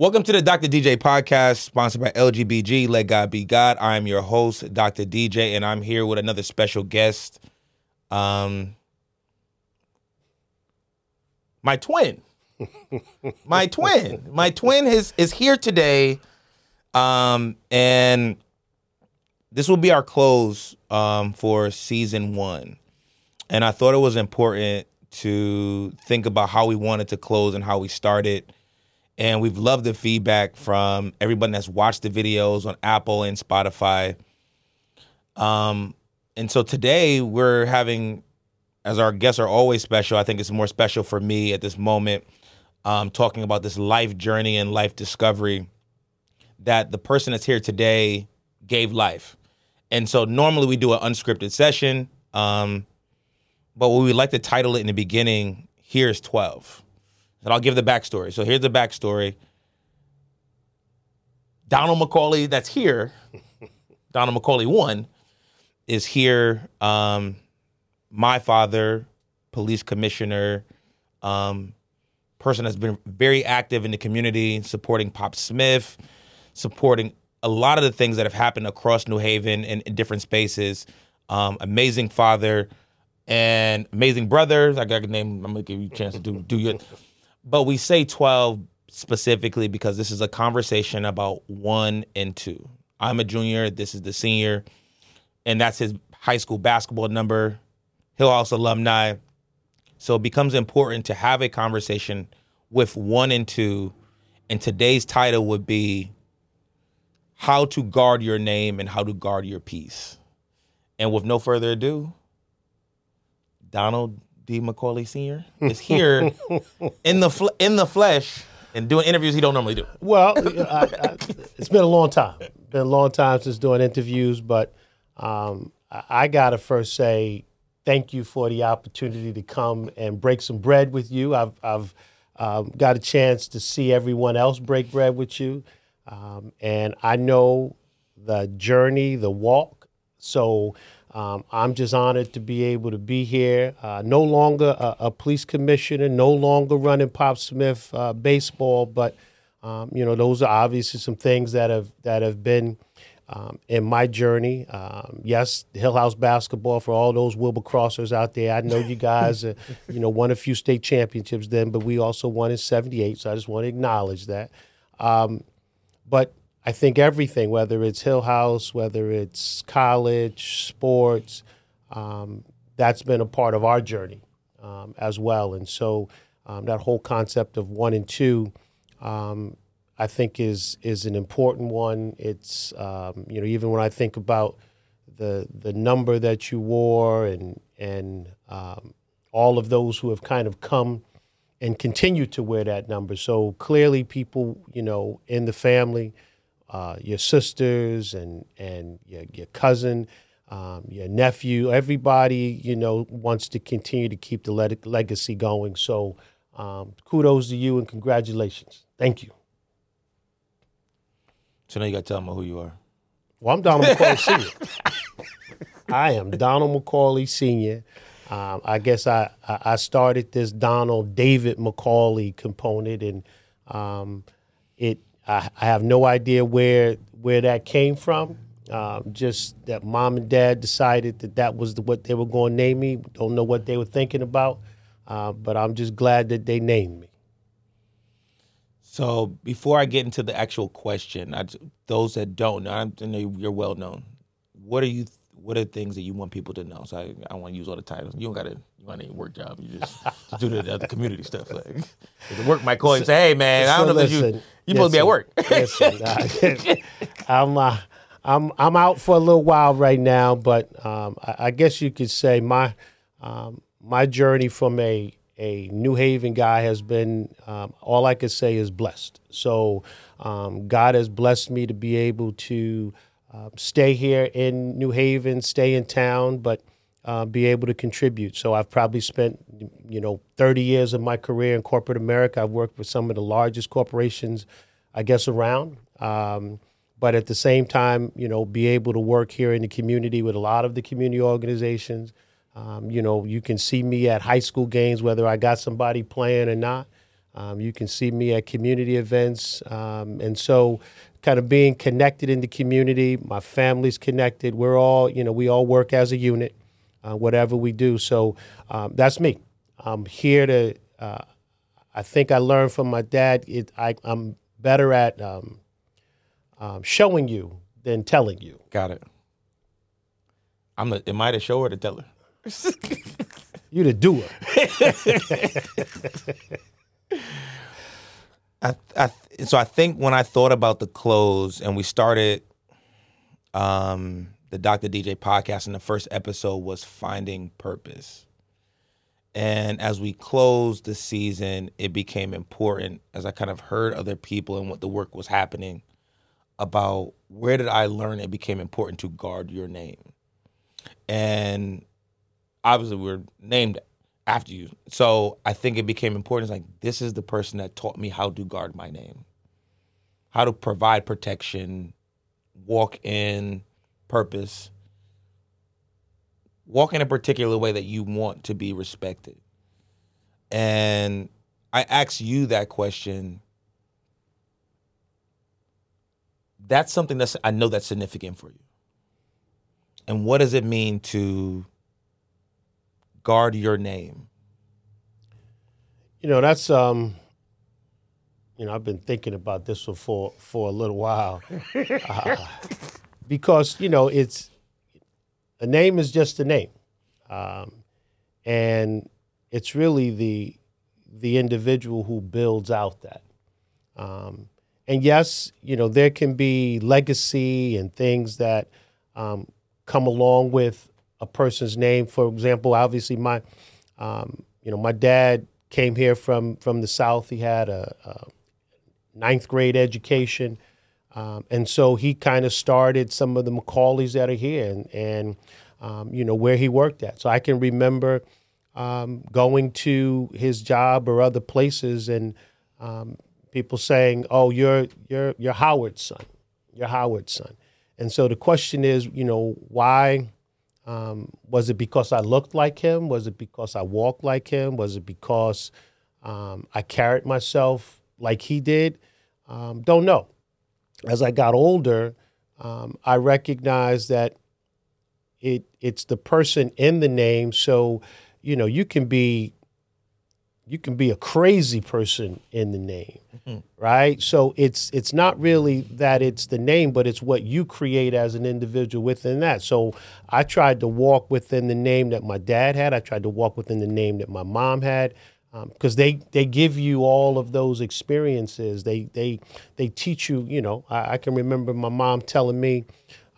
Welcome to the Dr. DJ podcast, sponsored by LGBG. Let God be God. I am your host, Dr. DJ, and I'm here with another special guest. Um, my twin, my twin, my twin is is here today, um, and this will be our close um, for season one. And I thought it was important to think about how we wanted to close and how we started. And we've loved the feedback from everyone that's watched the videos on Apple and Spotify. Um, and so today we're having, as our guests are always special, I think it's more special for me at this moment, um, talking about this life journey and life discovery that the person that's here today gave life. And so normally we do an unscripted session. Um, but what we like to title it in the beginning, here's 12. And I'll give the backstory. So here's the backstory. Donald McAuley, that's here, Donald McAuley one, is here. Um, my father, police commissioner, um, person that's been very active in the community, supporting Pop Smith, supporting a lot of the things that have happened across New Haven in, in different spaces. Um, amazing father and amazing brothers. I got a name. I'm gonna give you a chance to do do your. But we say twelve specifically because this is a conversation about one and two. I'm a junior. This is the senior, and that's his high school basketball number. Hillhouse alumni. So it becomes important to have a conversation with one and two. And today's title would be how to guard your name and how to guard your peace. And with no further ado, Donald D. McAuley Sr. is here in the fl- in the flesh and doing interviews he don't normally do. Well, I, I, it's been a long time. Been a long time since doing interviews, but um, I, I gotta first say thank you for the opportunity to come and break some bread with you. I've I've um, got a chance to see everyone else break bread with you, um, and I know the journey, the walk. So um, I'm just honored to be able to be here. Uh, no longer a, a, police commissioner, no longer running Pop Smith uh, baseball, but um, you know those are obviously some things that have that have been um, in my journey. Um, yes, Hillhouse basketball for all those Wilbur Crossers out there. I know you guys, uh, you know, won a few state championships then, but we also won in '78. So I just want to acknowledge that. Um, but I think everything, whether it's Hillhouse, whether it's college, sports, um, that's been a part of our journey um, as well. And so um, that whole concept of one and two, um, I think is is an important one. It's um, you know even when I think about the the number that you wore and and um, all of those who have kind of come and continue to wear that number. So clearly, people you know in the family uh, your sisters and and your, your cousin, um, your nephew, everybody you know wants to continue to keep the le- legacy going. So um, kudos to you and congratulations. Thank you. So now you got to tell them who you are. Well, I'm Donald McAuley Sr. I am Donald McAuley Sr. Um, I guess I, I started this Donald David McAuley component, and um, it I, I have no idea where where that came from. Um, just that mom and dad decided that that was the, what they were going to name me. Don't know what they were thinking about, uh, but I'm just glad that they named me. So before I get into the actual question, I, those that don't know, I know you're well known. What are you? What are the things that you want people to know? So I, I want to use all the titles. You don't got to. You want any work job? You just, just do the, the community stuff. Like the work might call you and say, "Hey man, so I don't know listen, if you you supposed to be at work." listen, I, I'm uh, I'm I'm out for a little while right now, but um, I, I, guess you could say my um, my journey from a a New Haven guy has been um, all I could say is blessed. So um, God has blessed me to be able to uh, stay here in New Haven, stay in town, but uh, be able to contribute. So I've probably spent, you know, 30 years of my career in corporate America. I've worked with some of the largest corporations, I guess, around. Um, but at the same time, you know, be able to work here in the community with a lot of the community organizations. Um, you know, you can see me at high school games, whether I got somebody playing or not. Um, you can see me at community events. Um, and so, kind of being connected in the community, my family's connected. We're all, you know, we all work as a unit, uh, whatever we do. So, um, that's me. I'm here to, uh, I think I learned from my dad, it, I, am better at um, um, showing you than telling you. Got it. I'm the, am I the shower or the teller? you the doer. I, I, so I think when I thought about the close and we started um, the Dr. DJ podcast, and the first episode was finding purpose. And as we closed the season, it became important as I kind of heard other people and what the work was happening about where did I learn it became important to guard your name. And obviously, we're named after you. So I think it became important. It's like, this is the person that taught me how to guard my name, how to provide protection, walk in purpose, walk in a particular way that you want to be respected. And I ask you that question. That's something that's I know that's significant for you. And what does it mean to guard your name? You know, that's um you know, I've been thinking about this for for a little while. uh, because, you know, it's a name is just a name. Um, and it's really the the individual who builds out that. Um, and yes, you know, there can be legacy and things that um, come along with a person's name. For example, obviously my, um, you know, my dad came here from from the South. He had a, a ninth grade education, um, and so he kind of started some of the McAuley's that are here, and, and um, you know where he worked at. So I can remember um, going to his job or other places, and um, people saying, "Oh, you're you're you're Howard's son. You're Howard's son." And so the question is, you know, why? Um, was it because I looked like him? Was it because I walked like him? Was it because um, I carried myself like he did? Um, don't know. As I got older, um, I recognized that it it's the person in the name. So, you know, you can be you can be a crazy person in the name mm-hmm. right? So it's it's not really that it's the name but it's what you create as an individual within that. So i tried to walk within the name that my dad had. I tried to walk within the name that my mom had because um, they they give you all of those experiences. They they they teach you you know i, I can remember my mom telling me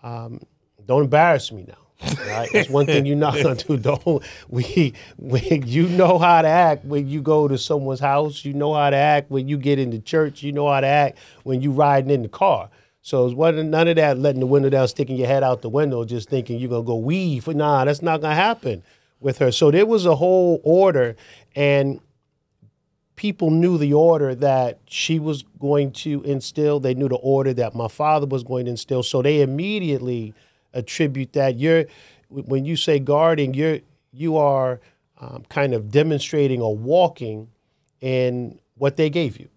um, don't embarrass me now Right? That's one thing you're not gonna do. Don't we? When you know how to act when you go to someone's house, you know how to act when you get into church. You know how to act when you riding in the car. So it wasn't none of that letting the window down, sticking your head out the window, just thinking you're gonna go weave. Nah, that's not gonna happen with her. So there was a whole order, and people knew the order that she was going to instill. They knew the order that my father was going to instill. So they immediately attribute that. You're when you say guarding, you're you are um, kind of demonstrating or walking in what they gave you,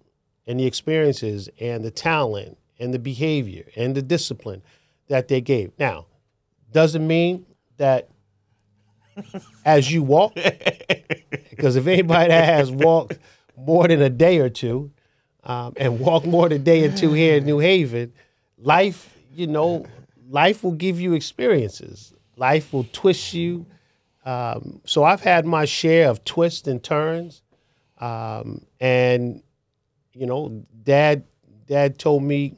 and the experiences, and the talent, and the behavior, and the discipline that they gave. Now, doesn't mean that as you walk, because if anybody that has walked more than a day or two, um, and walked more than a day or two here in New Haven, life, you know, life will give you experiences. Life will twist you. Um, so I've had my share of twists and turns, um, and you know, Dad, Dad told me,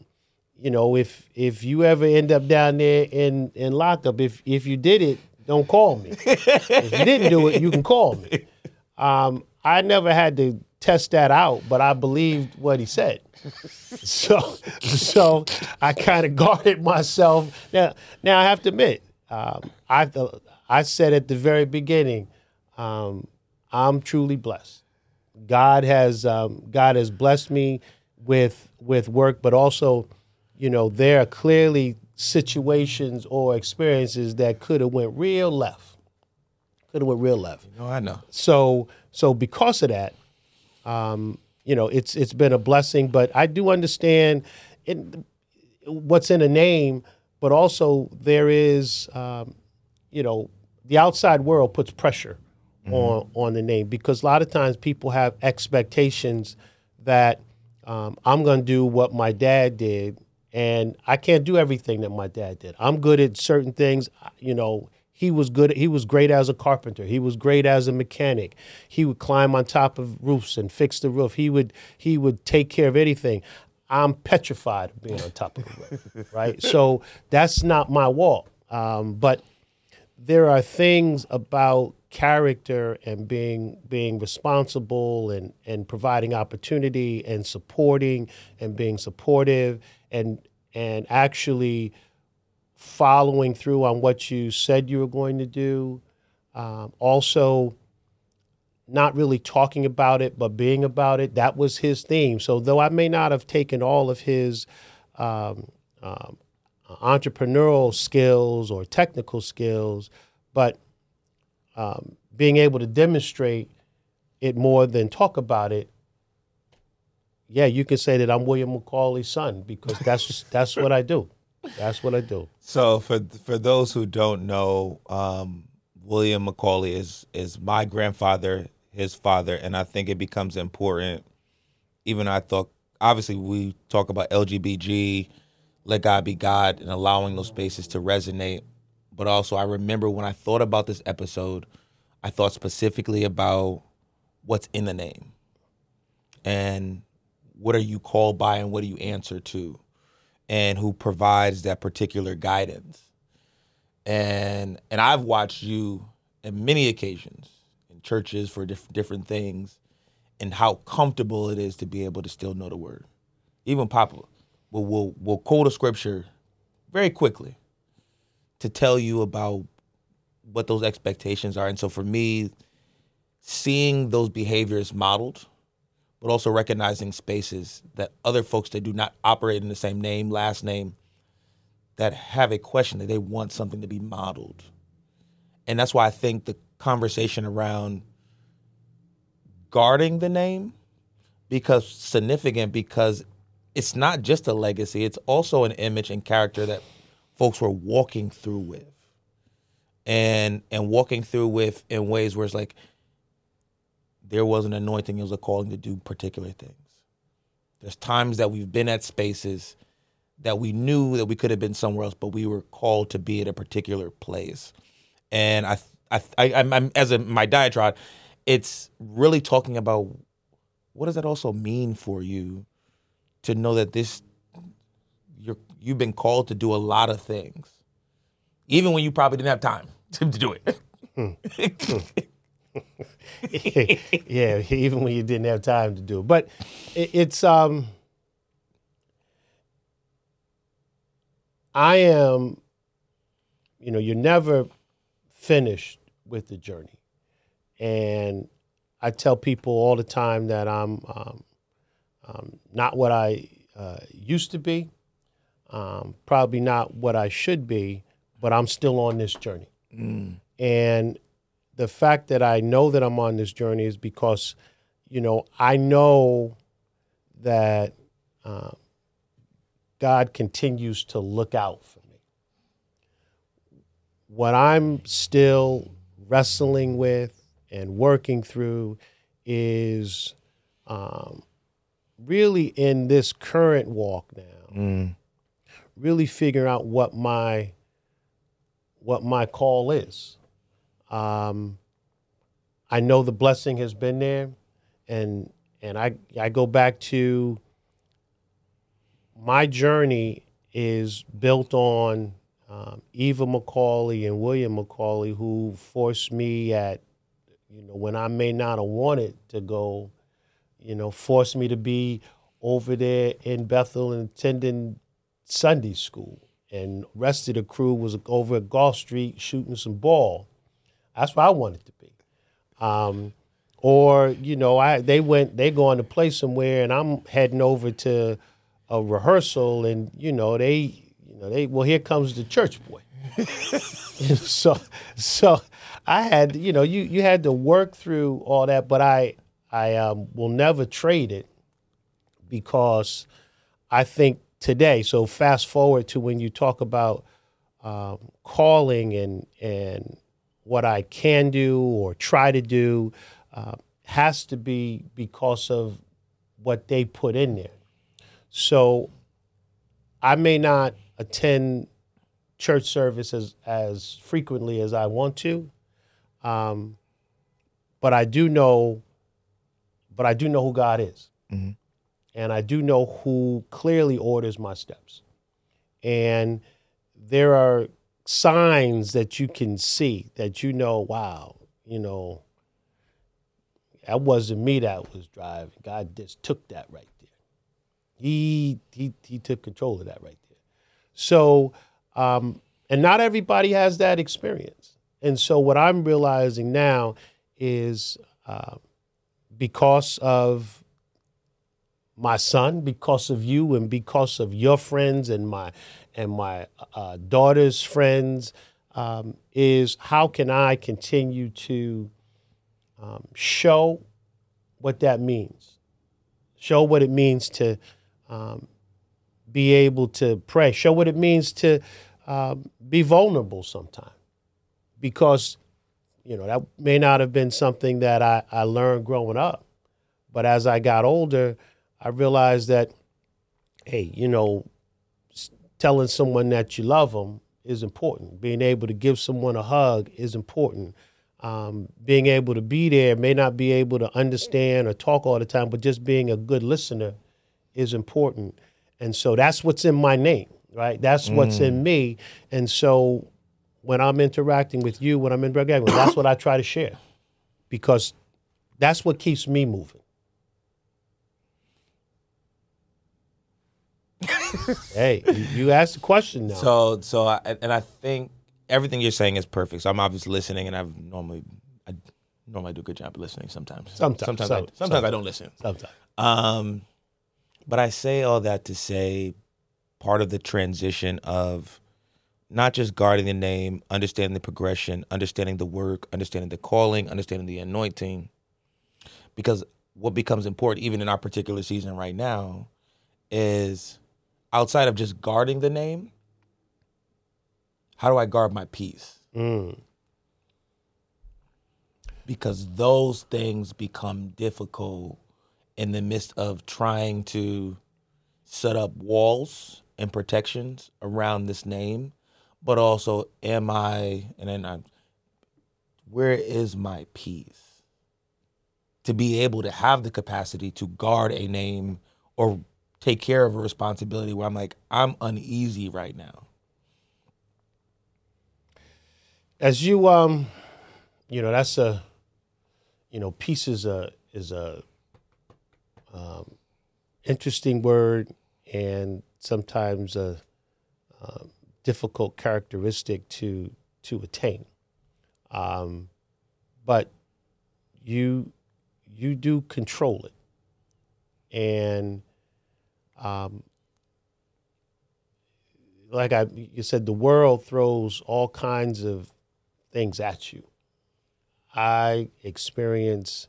you know, if if you ever end up down there in in lockup, if if you did it, don't call me. if you didn't do it, you can call me. Um, I never had to test that out, but I believed what he said. so, so I kind of guarded myself. Now, now I have to admit, um, I I said at the very beginning, um, I'm truly blessed. God has um, God has blessed me with with work, but also, you know, there are clearly situations or experiences that could have went real left. Could have went real left. No, I know. So so because of that, um, you know, it's it's been a blessing. But I do understand it, what's in a name, but also there is, um, you know, the outside world puts pressure on on the name because a lot of times people have expectations that um, I'm going to do what my dad did, and I can't do everything that my dad did. I'm good at certain things, you know. He was good. He was great as a carpenter. He was great as a mechanic. He would climb on top of roofs and fix the roof. He would he would take care of anything. I'm petrified of being on top of the roof, right? So that's not my wall. Um, but there are things about character and being being responsible and and providing opportunity and supporting and being supportive and and actually following through on what you said you were going to do. Um, also, not really talking about it, but being about it. That was his theme. So, though I may not have taken all of his um, um, entrepreneurial skills or technical skills, but um, being able to demonstrate it more than talk about it. Yeah, you can say that I'm William McAuley's son because that's that's what I do. That's what I do. So for for those who don't know, um, William McAuley is is my grandfather, his father, and I think it becomes important. Even I thought, obviously, we talk about LGBG, let God be God, and allowing those spaces to resonate. But also, I remember when I thought about this episode, I thought specifically about what's in the name, and what are you called by, and what do you answer to and who provides that particular guidance. And and I've watched you in many occasions in churches for diff- different things, and how comfortable it is to be able to still know the word. Even Papa will will will quote a scripture very quickly to tell you about what those expectations are. And so for me, seeing those behaviors modeled but also recognizing spaces that other folks that do not operate in the same name, last name, that have a question that they want something to be modeled. And that's why I think the conversation around guarding the name because significant because it's not just a legacy, it's also an image and character that folks were walking through with. And and walking through with in ways where it's like there was an anointing, it was a calling to do particular things. There's times that we've been at spaces that we knew that we could have been somewhere else, but we were called to be at a particular place. And I, I, I I'm, as a, my diatribe, it's really talking about what does that also mean for you to know that this you're you've been called to do a lot of things, even when you probably didn't have time to, to do it. Hmm. Hmm. yeah, even when you didn't have time to do it. But it, it's um I am you know, you're never finished with the journey. And I tell people all the time that I'm um, um, not what I uh, used to be, um, probably not what I should be, but I'm still on this journey. Mm. And the fact that I know that I'm on this journey is because, you know, I know that uh, God continues to look out for me. What I'm still wrestling with and working through is um, really in this current walk now, mm. really figuring out what my what my call is. Um, I know the blessing has been there, and and I I go back to my journey is built on um, Eva McAuley and William McAuley, who forced me at you know when I may not have wanted to go, you know, forced me to be over there in Bethel and attending Sunday school, and rest of the crew was over at Goffe Street shooting some ball that's where I wanted to be. Um, or you know, I they went they going to play somewhere, and I'm heading over to a rehearsal, and you know they you know they well here comes the church boy. so so I had you know you you had to work through all that, but I I um, will never trade it because I think today. So fast forward to when you talk about um, calling and and what I can do or try to do uh, has to be because of what they put in there. So I may not attend church service as, as frequently as I want to, um, but I do know, but I do know who God is, mm-hmm. and I do know who clearly orders my steps, and there are signs that you can see that you know, wow, you know, that wasn't me that was driving. God just took that right there. He he he took control of that right there. So, um, and not everybody has that experience. And so, what I'm realizing now is uh, because of my son, because of you, and because of your friends and my and my uh, daughter's friends, um, is how can I continue to um, show what that means, show what it means to um, be able to pray, show what it means to um, be vulnerable sometimes, because you know that may not have been something that I, I learned growing up, but as I got older, I realized that, hey, you know, telling someone that you love them is important. Being able to give someone a hug is important. Um, being able to be there may not be able to understand or talk all the time, but just being a good listener is important. And so that's what's in my name, right? That's what's mm. in me. And so when I'm interacting with you, when I'm in interacting, that's what I try to share because that's what keeps me moving. Hey, you, asked the question now. So, so, I, and I think everything you're saying is perfect. So I'm obviously listening, and I've normally, I normally do a good job of listening. Sometimes, sometimes, sometimes, some, I, sometimes, sometimes I don't listen. Sometimes. Um, but I say all that to say, part of the transition of not just guarding the name, understanding the progression, understanding the work, understanding the calling, understanding the anointing, because what becomes important, even in our particular season right now, is outside of just guarding the name, how do I guard my peace? Mm. Because those things become difficult in the midst of trying to set up walls and protections around this name, but also am I and then I where is my peace? To be able to have the capacity to guard a name or take care of a responsibility where I'm like, I'm uneasy right now. As you um, you know, that's a you know, peace is a is a um, interesting word and sometimes a um, difficult characteristic to to attain. Um, but you you do control it, and um, like I you said, the world throws all kinds of things at you. I experience,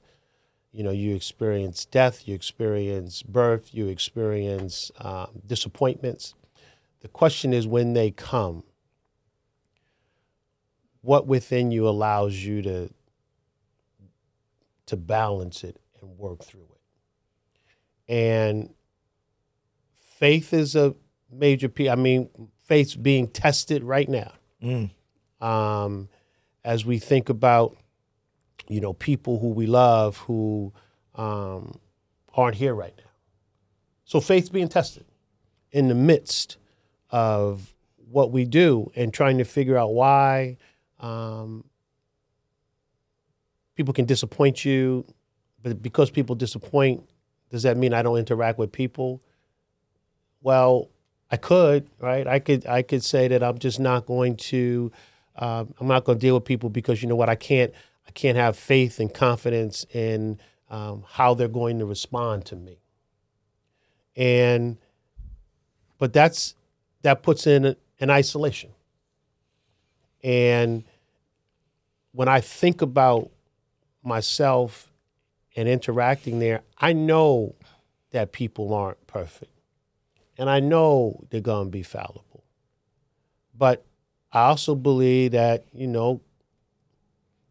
you know, you experience death, you experience birth, you experience um, disappointments. The question is when they come, what within you allows you to to balance it and work through it. And faith is a major piece. I mean, faith's being tested right now. Mm. Um, as we think about, you know, people who we love who um, aren't here right now. So faith's being tested in the midst of what we do and trying to figure out why um, people can disappoint you. But because people disappoint, does that mean I don't interact with people? Well, I could, right? I could, I could say that I'm just not going to, um, I'm not going to deal with people because you know what? I can't, I can't have faith and confidence in um, how they're going to respond to me. And, but that's that puts in an isolation. And when I think about myself and interacting there, I know that people aren't perfect. And I know they're going to be fallible. But I also believe that, you know,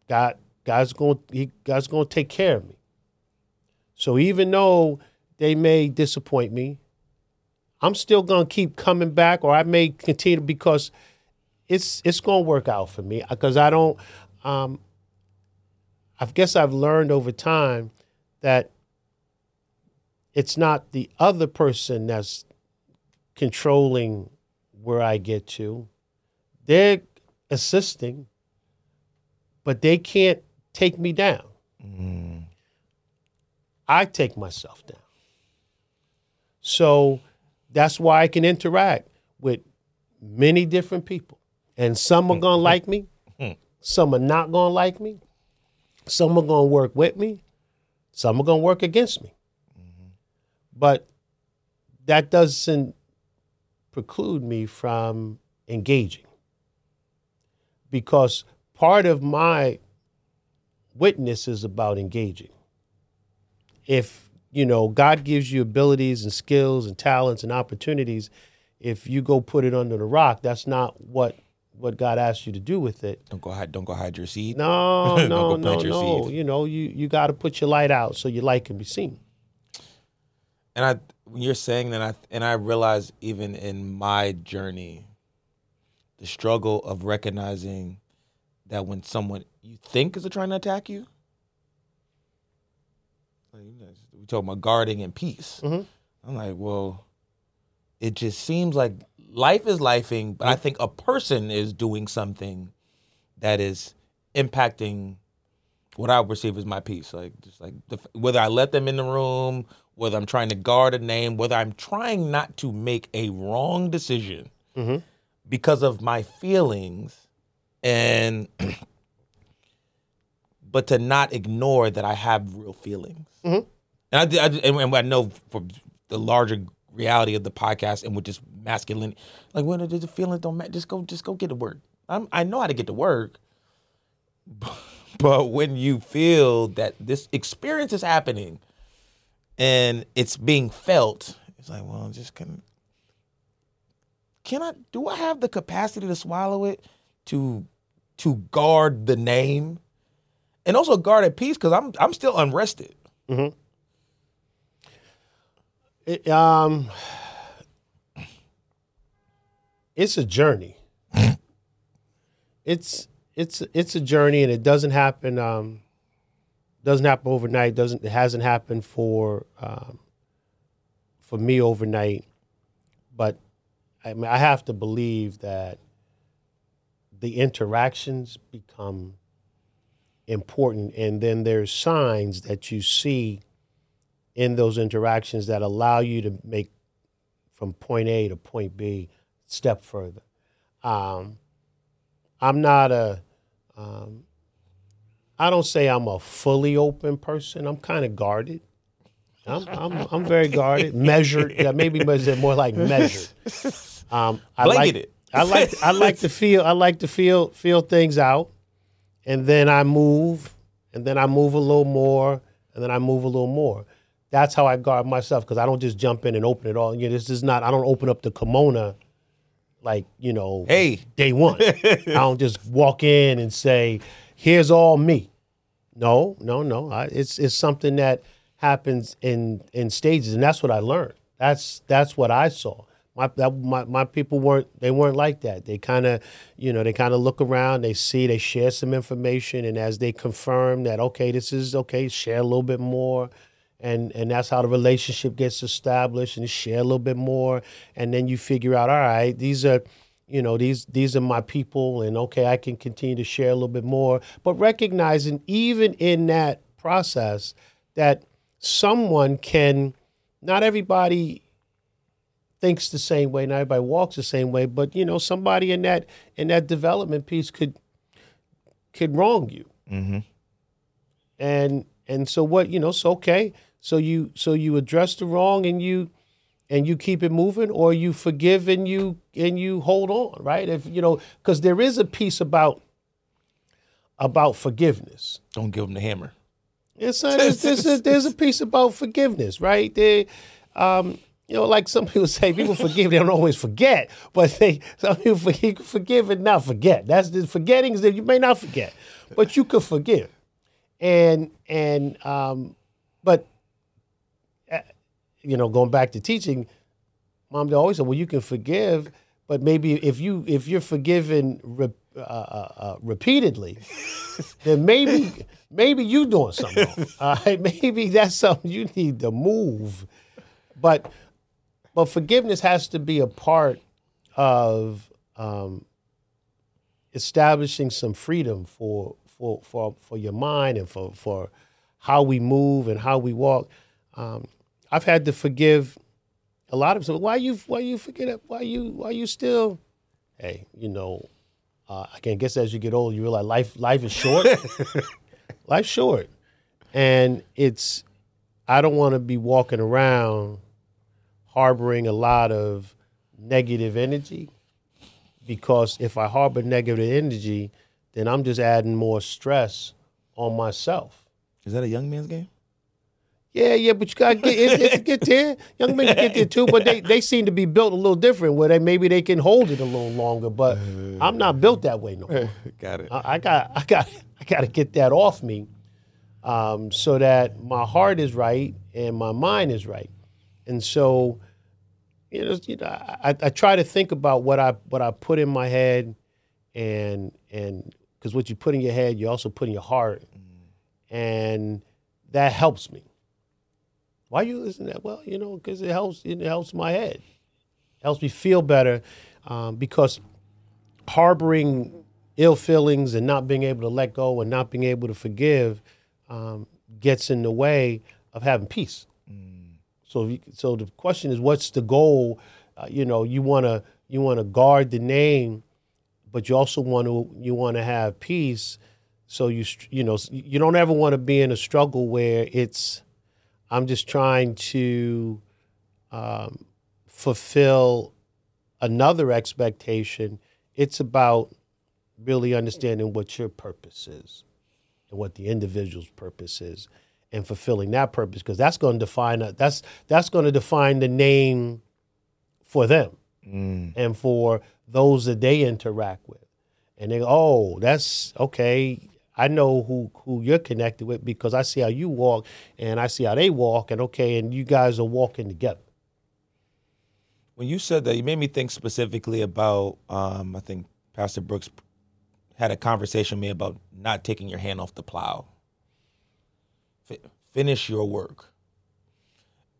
God God's going he, God's going to take care of me. So even though they may disappoint me, I'm still going to keep coming back or I may continue because it's it's going to work out for me because I don't um, I guess I've learned over time that it's not the other person that's controlling where I get to. They're assisting, but they can't take me down. Mm. I take myself down. So that's why I can interact with many different people. And some are going to like me, some are not going to like me, some are going to work with me, some are going to work against me. Mm-hmm. But that doesn't preclude me from engaging because part of my witness is about engaging. If you know God gives you abilities and skills and talents and opportunities, if you go put it under the rock, that's not what what God asked you to do with it. Don't go hide. Don't go hide your seed. No, no, no, no. Seed. You know, you you got to put your light out so your light can be seen. And I, when you're saying that, I and I realize even in my journey, the struggle of recognizing that when someone you think is trying to attack you, like, we talk about guarding and peace. Mm-hmm. I'm like, well, it just seems like life is lifing, but I think a person is doing something that is impacting what I perceive as my peace. Like just like the, whether I let them in the room, whether I'm trying to guard a name, whether I'm trying not to make a wrong decision mm-hmm. because of my feelings, and but to not ignore that I have real feelings. Mm-hmm. And I, I and I know for the larger reality of the podcast and with just masculine. Like when the feelings don't matter, just go just go get to work. I'm, I know how to get to work, but when you feel that this experience is happening and it's being felt, it's like, well, just can can I do I have the capacity to swallow it to to guard the name and also guard at peace because I'm I'm still unrested. Mm-hmm. It, um, it's a journey. it's it's it's a journey, and it doesn't happen. Um, doesn't happen overnight. Doesn't it hasn't happened for um, for me overnight. But I mean, I have to believe that the interactions become important, and then there's signs that you see in those interactions that allow you to make from point A to point B step further. Um, I'm not a, um, I don't say I'm a fully open person. I'm kind of guarded. I'm, I'm, I'm very guarded, measured. Yeah, maybe more like measured. Um, I Blanket like, it. I like I like to feel I like to feel feel things out, and then I move, and then I move a little more, and then I move a little more that's how I guard myself because I don't just jump in and open it all. You know, this is not. I don't open up the kimono like you know, hey, day one. I don't just walk in and say, "Here's all me." No, no, no. I, it's it's something that happens in in stages, and that's what I learned. That's that's what I saw. My that, my my people weren't they weren't like that. They kind of, you know, they kind of look around, they see, they share some information, and as they confirm that okay, this is okay, share a little bit more and and that's how the relationship gets established and share a little bit more and then you figure out all right these are you know these these are my people and okay I can continue to share a little bit more but recognizing even in that process that someone can not everybody thinks the same way not everybody walks the same way but you know somebody in that in that development piece could could wrong you mm-hmm. and and so what you know so okay so you so you address the wrong and you and you keep it moving or you forgive and you and you hold on right if you know because there is a piece about about forgiveness don't give them the hammer It's not, there's, there's, a, there's a piece about forgiveness, right? They, um, you know, like some people say, people forgive, they don't always forget, but they some people forgive, forgive and not forget. That's the forgetting is that you may not forget, but you could forgive, and and um, but you know, going back to teaching, mom always said, well, you can forgive, but maybe if you if you're forgiven re- uh, uh, uh repeatedly, then maybe maybe you doing something wrong. Right, maybe that's something you need to move, but but forgiveness has to be a part of um, establishing some freedom for for for for your mind and for for how we move and how we walk. Um, I've had to forgive a lot of people. Why you why you forget it? Why you why you still? Hey, you know, uh, I can guess as you get older, you realize life life is short. life's short, and it's. I don't want to be walking around harboring a lot of negative energy because if I harbor negative energy, then I'm just adding more stress on myself. Is that a young man's game? Yeah, yeah, but you gotta get it, get there. Young men get there too, but they, they seem to be built a little different where they maybe they can hold it a little longer. But I'm not built that way no more. got it. I, I got I got I got to get that off me, um, so that my heart is right and my mind is right, and so you know, you know I, I try to think about what I what I put in my head, and and because what you put in your head, you also put in your heart, and that helps me. Why you listen to that? Well, you know, because it helps. It helps my head. It helps me feel better um, because harboring ill feelings and not being able to let go and not being able to forgive um, gets in the way of having peace. Mm. So, you, so the question is, what's the goal? Uh, you know, you want to you want to guard the name, but you also want to you want to have peace. So you you know you don't ever want to be in a struggle where it's I'm just trying to um, fulfill another expectation. It's about really understanding what your purpose is and what the individual's purpose is and fulfilling that purpose because that's going to define a, that's that's going to define the name for them mm. and for those that they interact with and they go, oh that's okay I know who who you're connected with because I see how you walk and I see how they walk and okay and you guys are walking together. When you said that, you made me think specifically about um, I think Pastor Brooks had a conversation with me about not taking your hand off the plow. F- finish your work.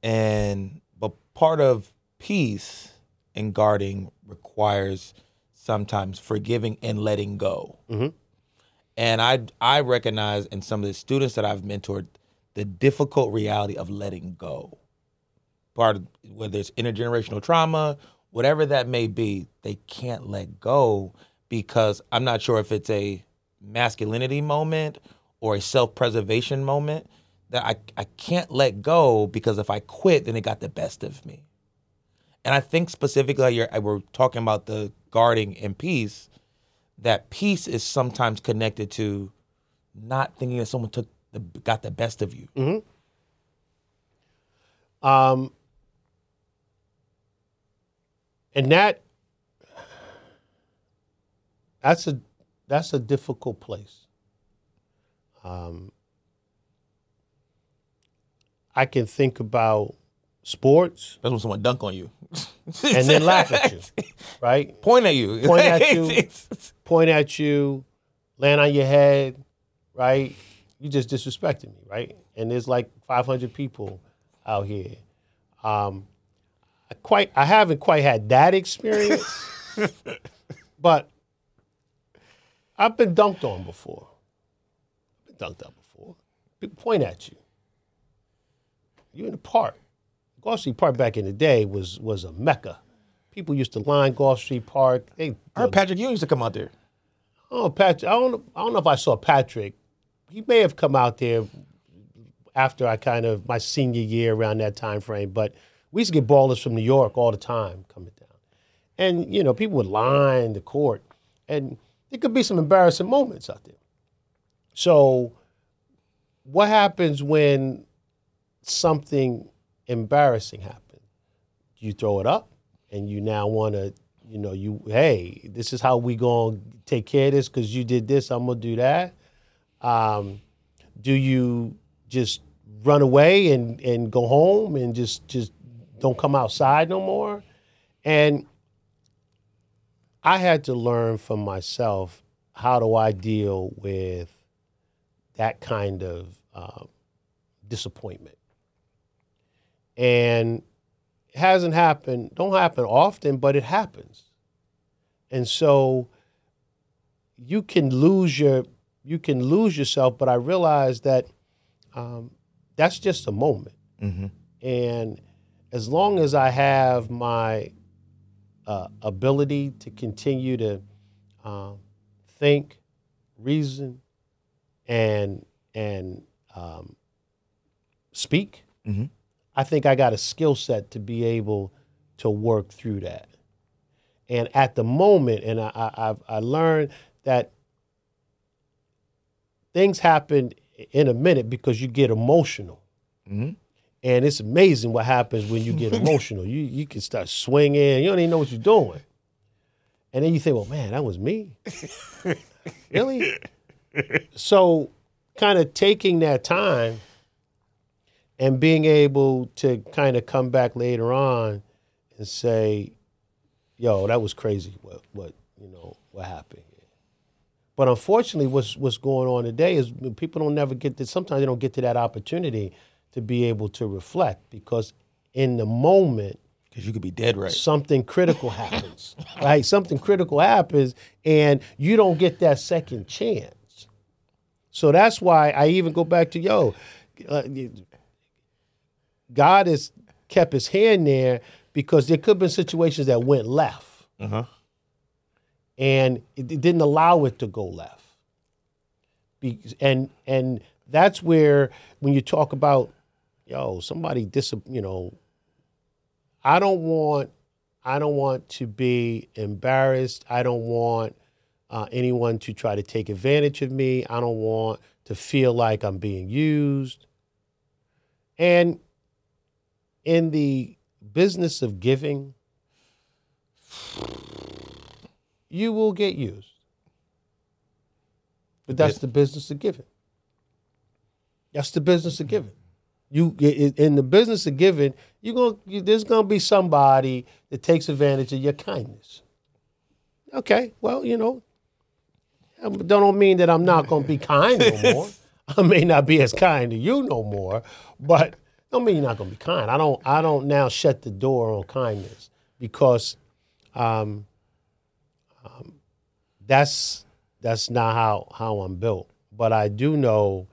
And but part of peace and guarding requires sometimes forgiving and letting go. Mm-hmm and I I recognize in some of the students that I've mentored the difficult reality of letting go. Part of whether it's intergenerational trauma, whatever that may be, they can't let go because I'm not sure if it's a masculinity moment or a self-preservation moment that I, I can't let go because if I quit, then it got the best of me. And I think specifically, you're, we're talking about the guarding and peace that peace is sometimes connected to not thinking that someone took the, got the best of you. Mm-hmm. Um, and that that's a that's a difficult place. Um, I can think about sports. That's when someone dunk on you. and then laugh at you, right? Point at you. Point at you. point at you, land on your head, right? You just disrespected me, right? And there's like 500 people out here. Um, I quite, I haven't quite had that experience, but I've been dunked on before. I've been dunked on before. People point at you. You're in the park. Goffe Street Park back in the day was was a mecca. People used to line Goffe Street Park. They, I heard Patrick Ewing used to come out there. Oh, Patrick. I don't. I don't know if I saw Patrick. He may have come out there after I kind of my senior year around that time frame. But we used to get ballers from New York all the time coming down, and you know people would line the court, and there could be some embarrassing moments out there. So what happens when something embarrassing happens? You throw it up, and you now want to, you know, you hey, this is how we gonna take care of this because you did this. I'm gonna do that. Um, do you just run away and and go home and just just don't come outside no more? And I had to learn for myself how do I deal with that kind of um, disappointment. And it hasn't happened, don't happen often, but it happens. And so you can lose your you can lose yourself, but I realize that um, that's just a moment. And as long as I have my uh, ability to continue to um, think, reason, and and um, speak, Mhm. I think I got a skill set to be able to work through that. And at the moment, and I, I, I've I learned that things happen in a minute because you get emotional. Mhm. And it's amazing what happens when you get emotional. You you can start swinging. You don't even know what you're doing. And then you think, well, man, that was me. really? So, kind of taking that time and being able to kind of come back later on and say, yo, that was crazy what what, you know, what happened. But unfortunately, what's what's going on today is people don't never get to. Sometimes they don't get to that opportunity to be able to reflect because in the moment Because you could be dead right. something critical happens, right? Something critical happens, and you don't get that second chance. So that's why I even go back to yo, uh, God has kept His hand there because there could have been situations that went left, Uh-huh. and it, it didn't allow it to go left. Be, and and that's where when you talk about yo somebody dis you know I don't want I don't want to be embarrassed. I don't want uh, anyone to try to take advantage of me. I don't want to feel like I'm being used. And in the business of giving, you will get used. But that's the business of giving. That's the business of giving. You in the business of giving, you going you, there's going to be somebody that takes advantage of your kindness. Okay, well, you know, um, that don't mean that I'm not going to be kind no more. I may not be as kind to you no more, but don't mean you're not going to be kind. I don't. I don't now shut the door on kindness because um, um, that's that's not how how I'm built. But I do know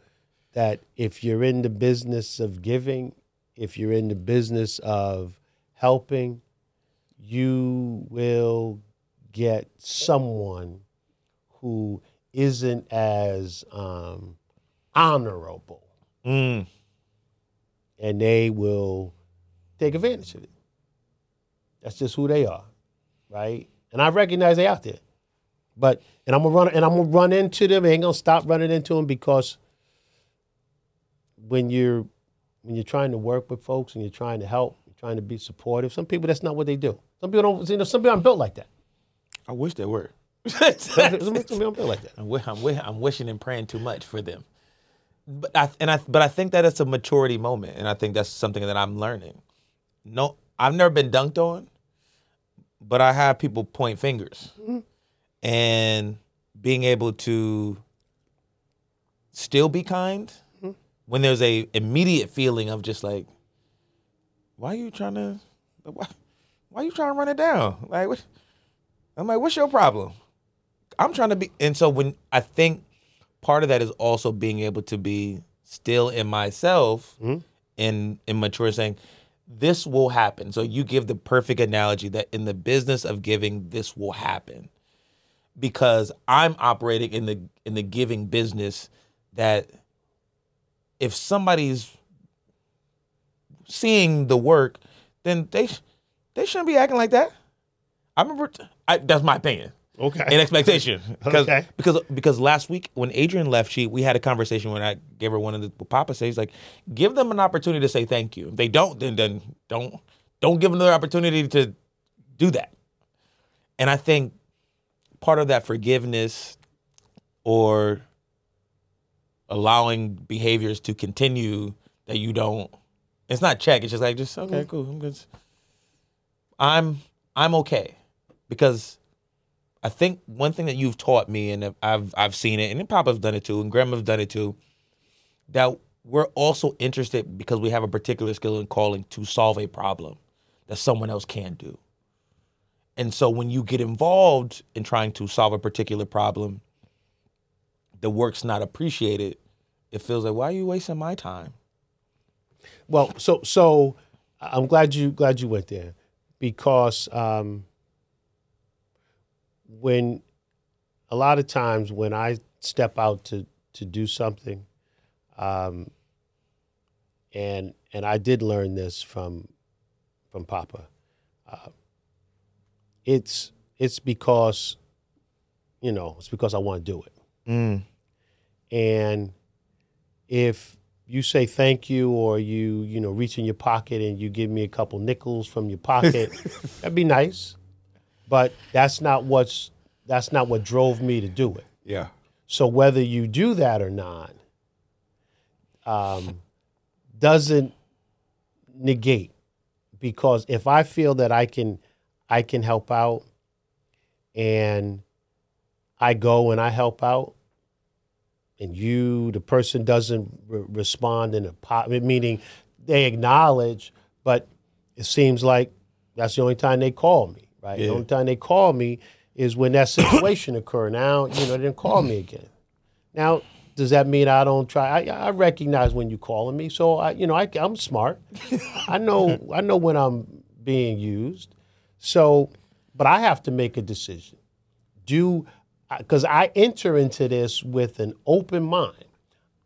that if you're in the business of giving, if you're in the business of helping, you will get someone who isn't as um, honorable, Mm. And they will take advantage of it. That's just who they are, right? And I recognize they out there, but and I'm gonna run and I'm gonna run into them. I ain't gonna stop running into them because when you're when you're trying to work with folks and you're trying to help, you're trying to be supportive. Some people that's not what they do. Some people don't. You know, some people aren't built like that. I wish they were. Some people aren't built like that. I'm, I'm, I'm wishing and praying too much for them. But I and I but I think that it's a maturity moment, and I think that's something that I'm learning. No, I've never been dunked on, but I have people point fingers, and being able to still be kind when there's a immediate feeling of just like, why are you trying to, why, why are you trying to run it down? Like, what? I'm like, what's your problem? I'm trying to be, and so when I think part of that is also being able to be still in myself mm-hmm. and and mature, saying this will happen. So you give the perfect analogy that in the business of giving, this will happen because I'm operating in the in the giving business that if somebody's seeing the work, then they they shouldn't be acting like that. I remember I, that's my opinion. Okay. In expectation. Because Okay. because because last week when Adrian left, she we had a conversation when I gave her one of the Papa says like, give them an opportunity to say thank you. If they don't, then then don't don't give them the opportunity to do that. And I think part of that forgiveness or allowing behaviors to continue that you don't it's not check it's just like just okay mm-hmm. cool i'm good i'm i'm okay because i think one thing that you've taught me and i've i've seen it and papa's done it too and grandma's done it too that we're also interested because we have a particular skill and calling to solve a problem that someone else can't do and so when you get involved in trying to solve a particular problem the work's not appreciated, it feels like why are you wasting my time? Well, so so I'm glad you glad you went there because um, when a lot of times when I step out to to do something, um, and and I did learn this from from Papa. Uh, it's it's because you know it's because I want to do it. And if you say thank you or you, you know, reach in your pocket and you give me a couple nickels from your pocket, that'd be nice. But that's not what's that's not what drove me to do it. Yeah. So whether you do that or not um, doesn't negate because if I feel that I can I can help out and I go and I help out and you the person doesn't re- respond in a po- meaning they acknowledge but it seems like that's the only time they call me right the only time they call me is when that situation occur now you know they didn't call me again now does that mean I don't try? I, I recognize when you're calling me, so I, you know, I, I'm smart. I know, I know when I'm being used. So, but I have to make a decision. Do because I enter into this with an open mind.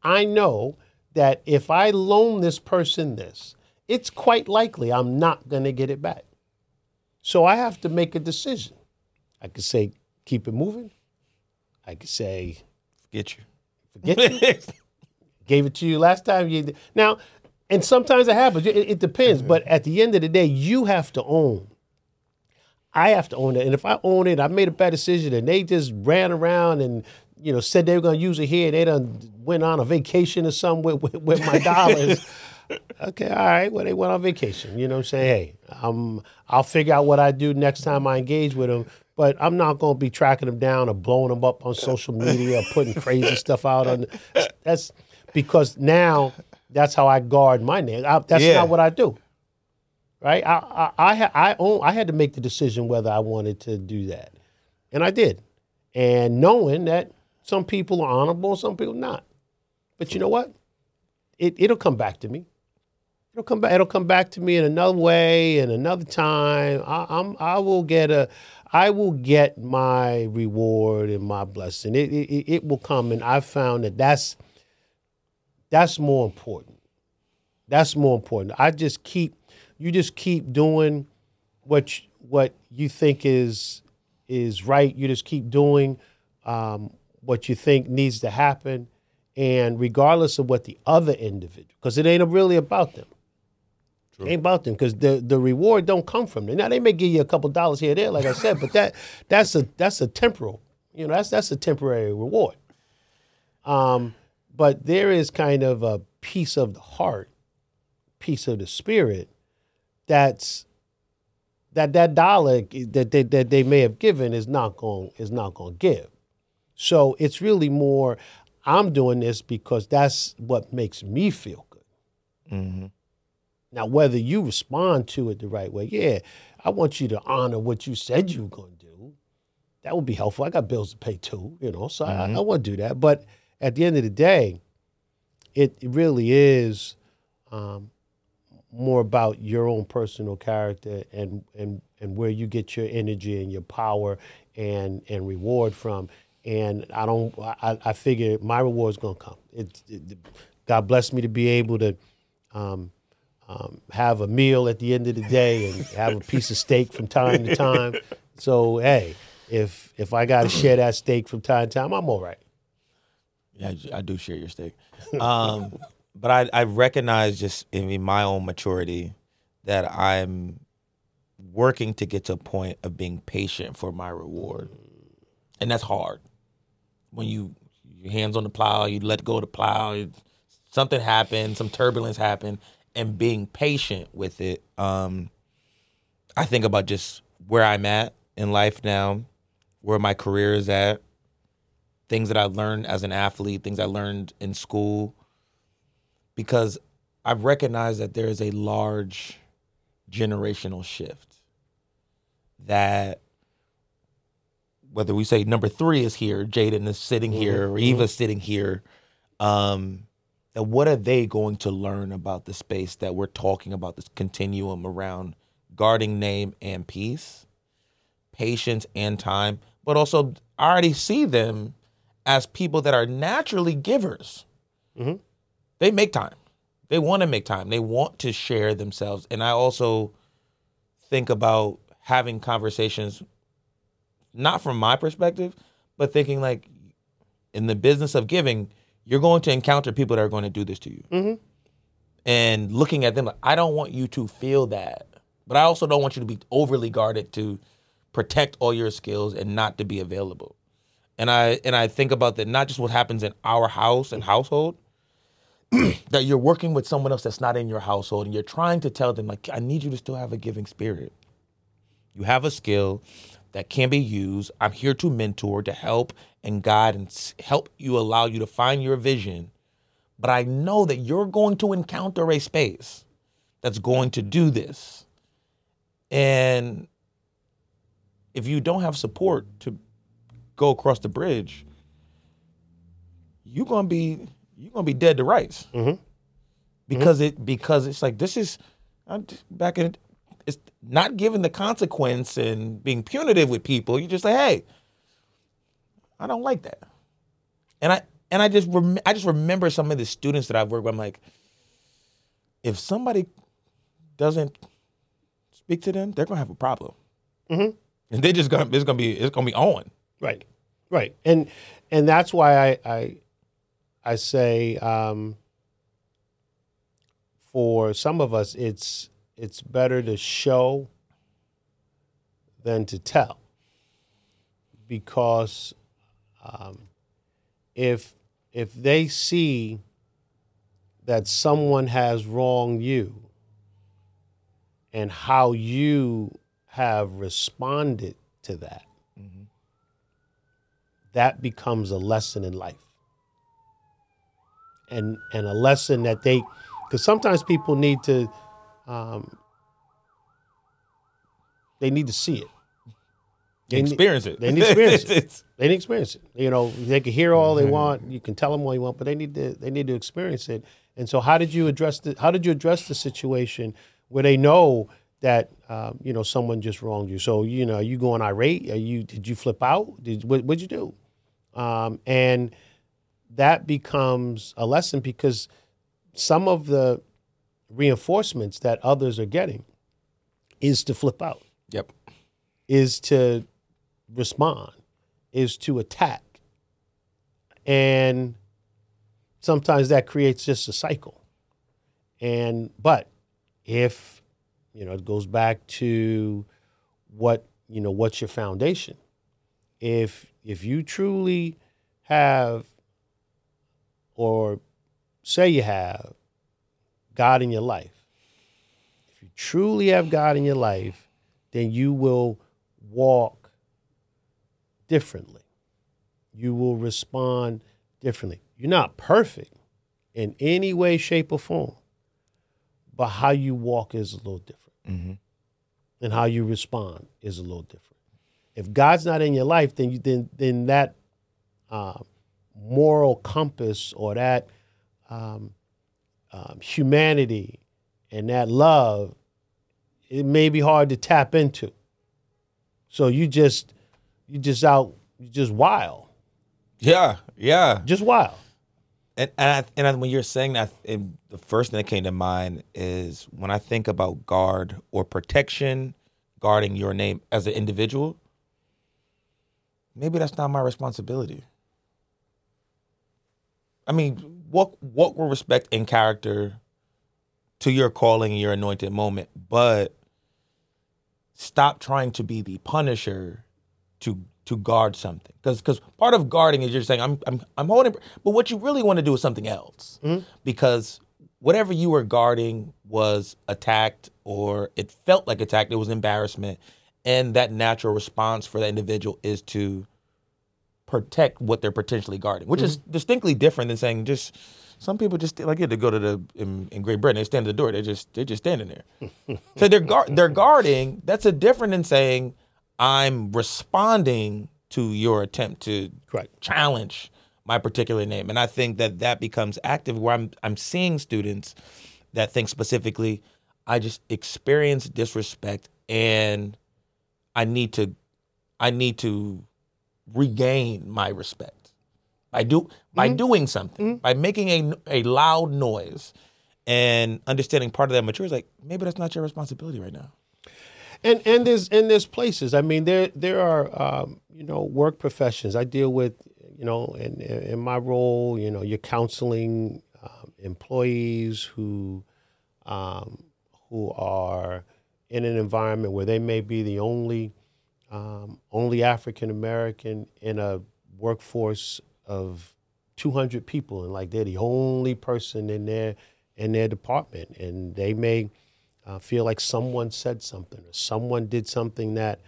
I know that if I loan this person this, it's quite likely I'm not going to get it back. So I have to make a decision. I could say keep it moving. I could say Get you. forget you. Gave it to you last time. You now, and sometimes it happens. It, it depends. But at the end of the day, you have to own. I have to own it. And if I own it, I made a bad decision, and they just ran around and you know said they were going to use it here. They done went on a vacation or something with, with, with my dollars. okay, all right. Well, they went on vacation. You know saying? Hey, um, I'll figure out what I do next time I engage with them. But I'm not going to be tracking them down or blowing them up on social media or putting crazy stuff out on. That's because now that's how I guard my name. I, that's Yeah. not what I do. Right? I I I, I own, I had to make the decision whether I wanted to do that, and I did, and knowing that some people are honorable, some people not. But you know what? It it'll come back to me. It'll come back. It'll come back to me in another way, and another time. I, I'm. I will get a. I will get my reward and my blessing. It, it it will come, and I've found that that's that's more important. That's more important. I just keep. You just keep doing what you- what you think is is right. You just keep doing um, what you think needs to happen, and regardless of what the other individual, because it ain't really about them. It ain't about them because the the reward don't come from them. Now they may give you a couple dollars here there, like I said, but that that's a that's a temporal. You know, that's that's a temporary reward. Um, but there is kind of a piece of the heart, piece of the spirit, that's that that dollar that they, that they may have given is not going is not going to give. So it's really more. I'm doing this because that's what makes me feel good. Now, whether you respond to it the right way, yeah, I want you to honor what you said you were going to do. That would be helpful. I got bills to pay too, you know, so I, I want to do that. But at the end of the day, it really is um, more about your own personal character and and and where you get your energy and your power and and reward from. And I don't. I, I figure my reward's gonna come. It, it, God bless me to be able to um, um, have a meal at the end of the day and have a piece of steak from time to time. So hey, if if I got to share that steak from time to time, I'm all right. Yeah, I do share your steak. Um, but I, I recognize just in my own maturity that I'm working to get to a point of being patient for my reward. And that's hard. When you your hands on the plow, you let go of the plow, you, something happened, some turbulence happened, and being patient with it. Um, I think about just where I'm at in life now, where my career is at, things that I learned as an athlete, things I learned in school, because I've recognized that there is a large generational shift that whether we say number three is here, Jaden is sitting here, or Eva's sitting here, um, that what are they going to learn about the space that we're talking about, this continuum around guarding name and peace, patience and time, but also I already see them as people that are naturally givers. Mhm. They make time. They want to make time. They want to share themselves. And I also think about having conversations, not from my perspective, but thinking like in the business of giving, you're going to encounter people that are going to do this to you. Mhm. And looking at them, like, I don't want you to feel that, but I also don't want you to be overly guarded to protect all your skills and not to be available. And I and I think about that not just what happens in our house and household, that you're working with someone else that's not in your household and you're trying to tell them like I need you to still have a giving spirit. You have a skill that can be used. I'm here to mentor, to help and guide and help you allow you to find your vision. But I know that you're going to encounter a space that's going to do this. And if you don't have support to go across the bridge, you're gonna be you're gonna be dead to rights Mhm. because it because it's like this is I'm back in it's not giving the consequence and being punitive with people. You're just say, hey, I don't like that, and I and I just rem- I just remember some of the students that I've worked with. I'm like, if somebody doesn't speak to them, they're gonna have a problem, Mhm. and they're just gonna it's gonna be it's gonna be on. Right, right, and and that's why I I, I say um, for some of us it's it's better to show than to tell because um, if if they see that someone has wronged you and how you have responded to that that becomes a lesson in life. And and a lesson that they because sometimes people need to um, they need to see it They need- experience it. they need to experience it. They need to experience it. You know they can hear all they want. You can tell them all you want but they need to they need to experience it. And so how did you address the how did you address the situation where they know that um, you know someone just wronged you? So you know you going irate? Are you did you flip out? Did what, what'd you do? Um, and that becomes a lesson because some of the reinforcements that others are getting is to flip out, Yep. is to respond, is to attack. And sometimes that creates just a cycle. And but if you know it goes back to what you know what's your foundation if if you truly have or say you have God in your life, if you truly have God in your life, then you will walk differently. You will respond differently. You're not perfect in any way, shape, or form, but how you walk is a little different. Mm-hmm. And how you respond is a little different. If God's not in your life, then you then then that uh, moral compass or that um, um, humanity and that love, it may be hard to tap into. So you just you just out you just wild, Yeah. Yeah. just wild. And and, I, and I- when you're saying that, it, the first thing that came to mind is when I think about guard or protection, guarding your name as an individual. maybe that's not my responsibility. I mean, walk walk with respect and character to your calling your anointed moment, but stop trying to be the punisher to to guard something. Because because part of guarding is you're saying I'm I'm I'm holding, but what you really want to do is something else. Mm-hmm. Because whatever you were guarding was attacked or it felt like attacked, it was embarrassment, and that natural response for that individual is to protect what they're potentially guarding, which is mm-hmm. distinctly different than saying just some people just like you to go to the in, in Great Britain, they stand at the door, they just they're just standing there. so they're guard they're guarding. That's a different than saying I'm responding to your attempt to Correct. challenge my particular name, and I think that that becomes active where I'm I'm seeing students that think specifically, I just experience disrespect and I need to I need to regain my respect. By do by mm-hmm. doing something mm-hmm. by making a a loud noise and understanding part of that mature is like maybe that's not your responsibility right now and and there's and there's places. I mean, there there are um, you know work professions. I deal with you know in in my role. You know, you're counseling um, employees who um, who are in an environment where they may be the only um, only African American in a workforce of 200 people, and like they're the only person in their in their department, and they may uh, feel like someone said something or someone did something that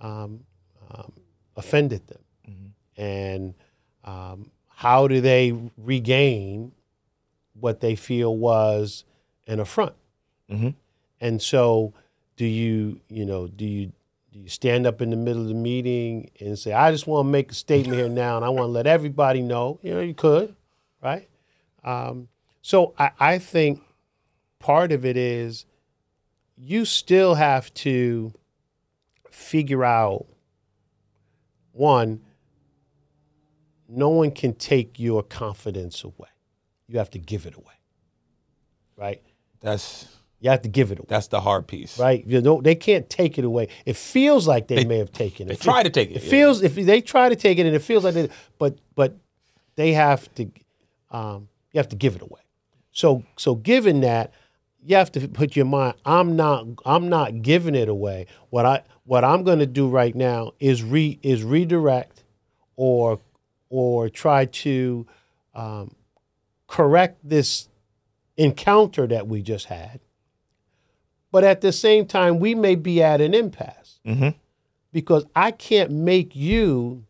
um, um, offended them. And um, how do they regain what they feel was an affront? Mhm. And so, do you, you know, do you do you stand up in the middle of the meeting and say, "I just want to make a statement here now, and I want to let everybody know"? You know, you could, right? Um, so I, I think part of it is you still have to figure out one no one can take your confidence away. You have to give it away right? That's you have to give it away. That's the hard piece. Right? You know they can't take it away. It feels like they, may have taken it. they try to take it, it yeah. feels if they try to take it and it feels like they but but they have to um, you have to give it away. So so given that you have to put your mind i'm not i'm not giving it away what i what i'm going to do right now is re is redirect or or try to um, correct this encounter that we just had but at the same time we may be at an impasse Mhm. because i can't make you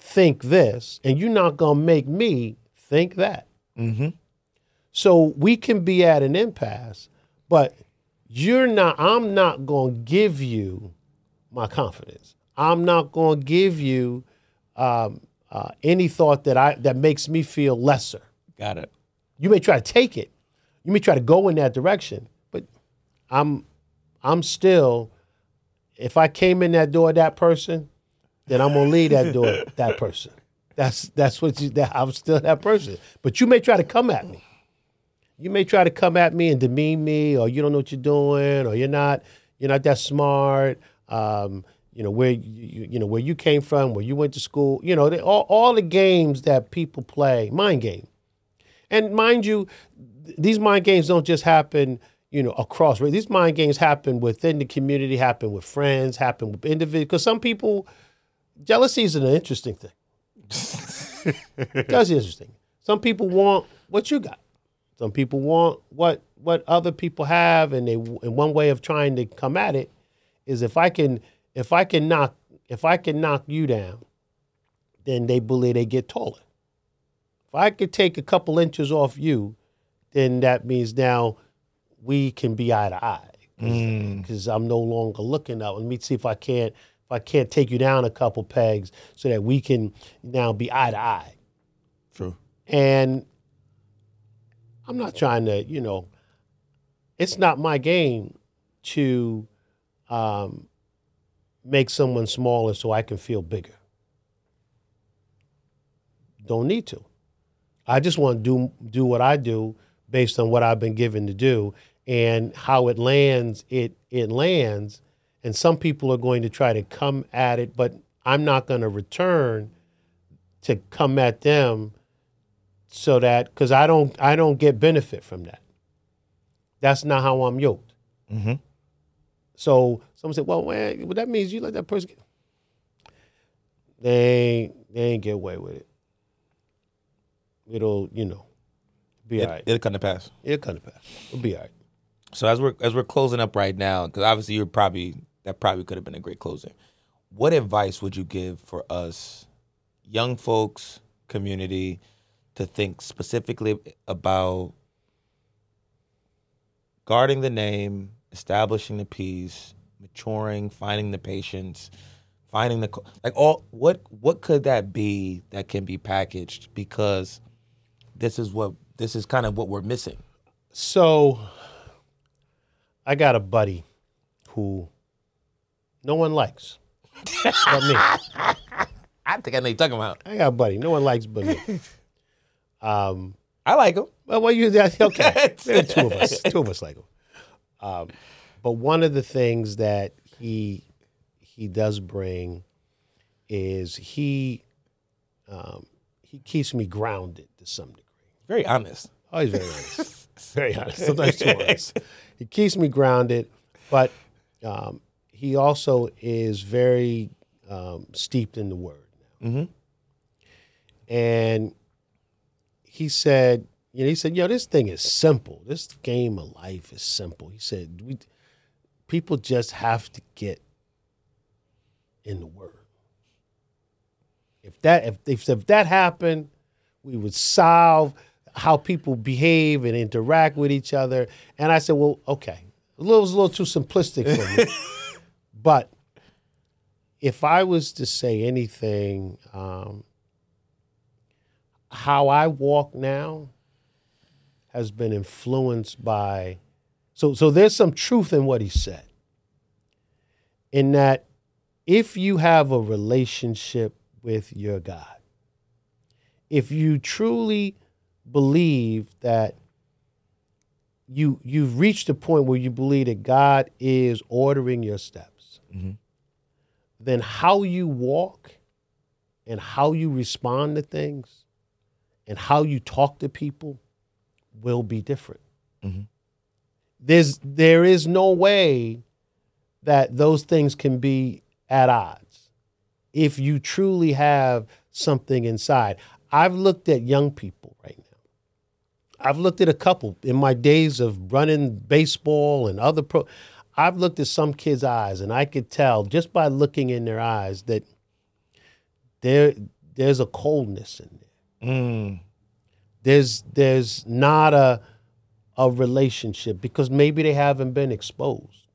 think this and you're not going to make me think that mm-hmm. So we can be at an impasse, but you're not, I'm not going to give you my confidence. I'm not going to give you um, uh, any thought that I that makes me feel lesser. got it You may try to take it, you may try to go in that direction, but I'm I'm still. If I came in that door, that person, then I'm gonna leave that door, that person. That's that's what you. That, I'm still that person. But you may try to come at me. You may try to come at me and demean me, or you don't know what you're doing, or you're not you're not that smart. Um, you know where you, you know where you came from, where you went to school. You know they, all all the games that people play, mind game. And mind you, th- these mind games don't just happen, you know, across. These mind games happen within the community, happen with friends, happen with individuals. Because some people, jealousy is an interesting thing. That's interesting. Some people want what you got. Some people want what what other people have, and they and one way of trying to come at it is if I can if I can knock if I can knock you down, then they believe they get taller. If I could take a couple inches off you, then that means now we can be eye to eye because mm. I'm no longer looking up. Let me see if I can't if I can't take you down a couple pegs so that we can now be eye to eye. true And I'm not trying to, you know, it's not my game to um, make someone smaller so I can feel bigger. Don't need to. I just want to do do what I do based on what I've been given to do and how it lands. It it lands, and some people are going to try to come at it, but I'm not going to return to come at them so that because I don't I don't get benefit from that. That's not how I'm yoked. Mm-hmm. So someone said, "Well, man, well, that means you let that person." Get... They ain't, they ain't get away with it. It'll you know be It, all right. It'll come to pass. It'll come to pass. It'll be all right. So as we're as we're closing up right now, because obviously you're probably that probably could have been a great closing. What advice would you give for us, young folks, community, to think specifically about guarding the name, establishing the peace, maturing, finding the patience, finding the like all what what could that be that can be packaged because this is what this is kind of what we're missing. So I got a buddy who no one likes but me. I think I know you're talking about. I got a buddy no one likes but me. Um, I like him. well, well, you okay. There are two of us. Two of us like him. Um, but one of the things that he he does bring is he um, he keeps me grounded to some degree. Very honest. Oh, he's very honest. very honest. Sometimes too honest. He keeps me grounded, but um, he also is very um, steeped in the word now. Mm-hmm. And he said, you know, he said, yo, this thing is simple. This game of life is simple. He said, we people just have to get in the word. If that if if, if that happened, we would solve how people behave and interact with each other. And I said, well, okay, a little, it was a little too simplistic for me. but if I was to say anything, um, how I walk now has been influenced by. So, so there's some truth in what he said. In that, if you have a relationship with your God, if you truly believe that you you've reached a point where you believe that God is ordering your steps, Mhm. then how you walk and how you respond to things and how you talk to people will be different. Mhm. There's there is no way that those things can be at odds if you truly have something inside. I've looked at young people right now. I've looked at a couple in my days of running baseball and other pro. I've looked at some kids' eyes and I could tell just by looking in their eyes that there there's a coldness in there. Mm. There's there's not a a relationship because maybe they haven't been exposed.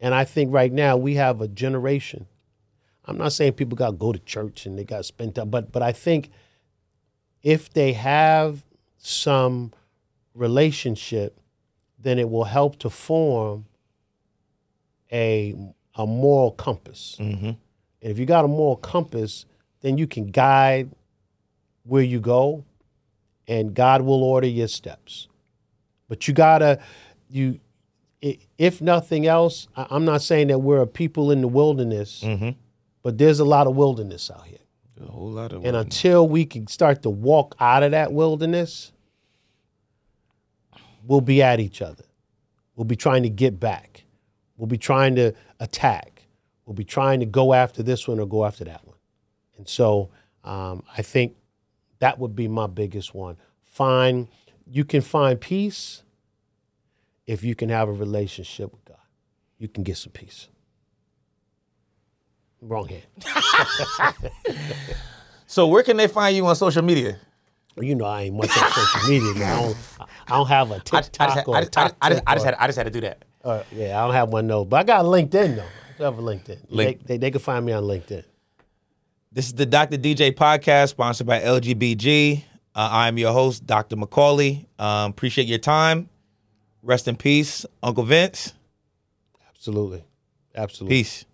And I think right now we have a generation. I'm not saying people got to go to church and they got spent up, but but I think if they have some relationship, then it will help to form a a moral compass. Mm-hmm. And if you got a moral compass, then you can guide where you go, and God will order your steps. But you gotta, you, if nothing else, I'm not saying that we're a people in the wilderness, Mm-hmm. but there's a lot of wilderness out here. A whole lot of. And until we can start to walk out of that wilderness, we'll be at each other. We'll be trying to get back. We'll be trying to attack. We'll be trying to go after this one or go after that one. And so um, I think that would be my biggest one. Find you can find peace if you can have a relationship with God. You can get some peace. Wrong hand. so where can they find you on social media? You know, I ain't much on social media. Man. I don't, I don't have a TikTok or I, just, had I just had to do that. or- yeah, I don't have one those. But I got LinkedIn though. I have a LinkedIn. Link- They, they, they can find me on LinkedIn. This is the Dr. DJ podcast sponsored by LGBG. Uh, I'm your host, Dr. McAuley. Um, appreciate your time. Rest in peace, Uncle Vince. Absolutely, absolutely. Peace.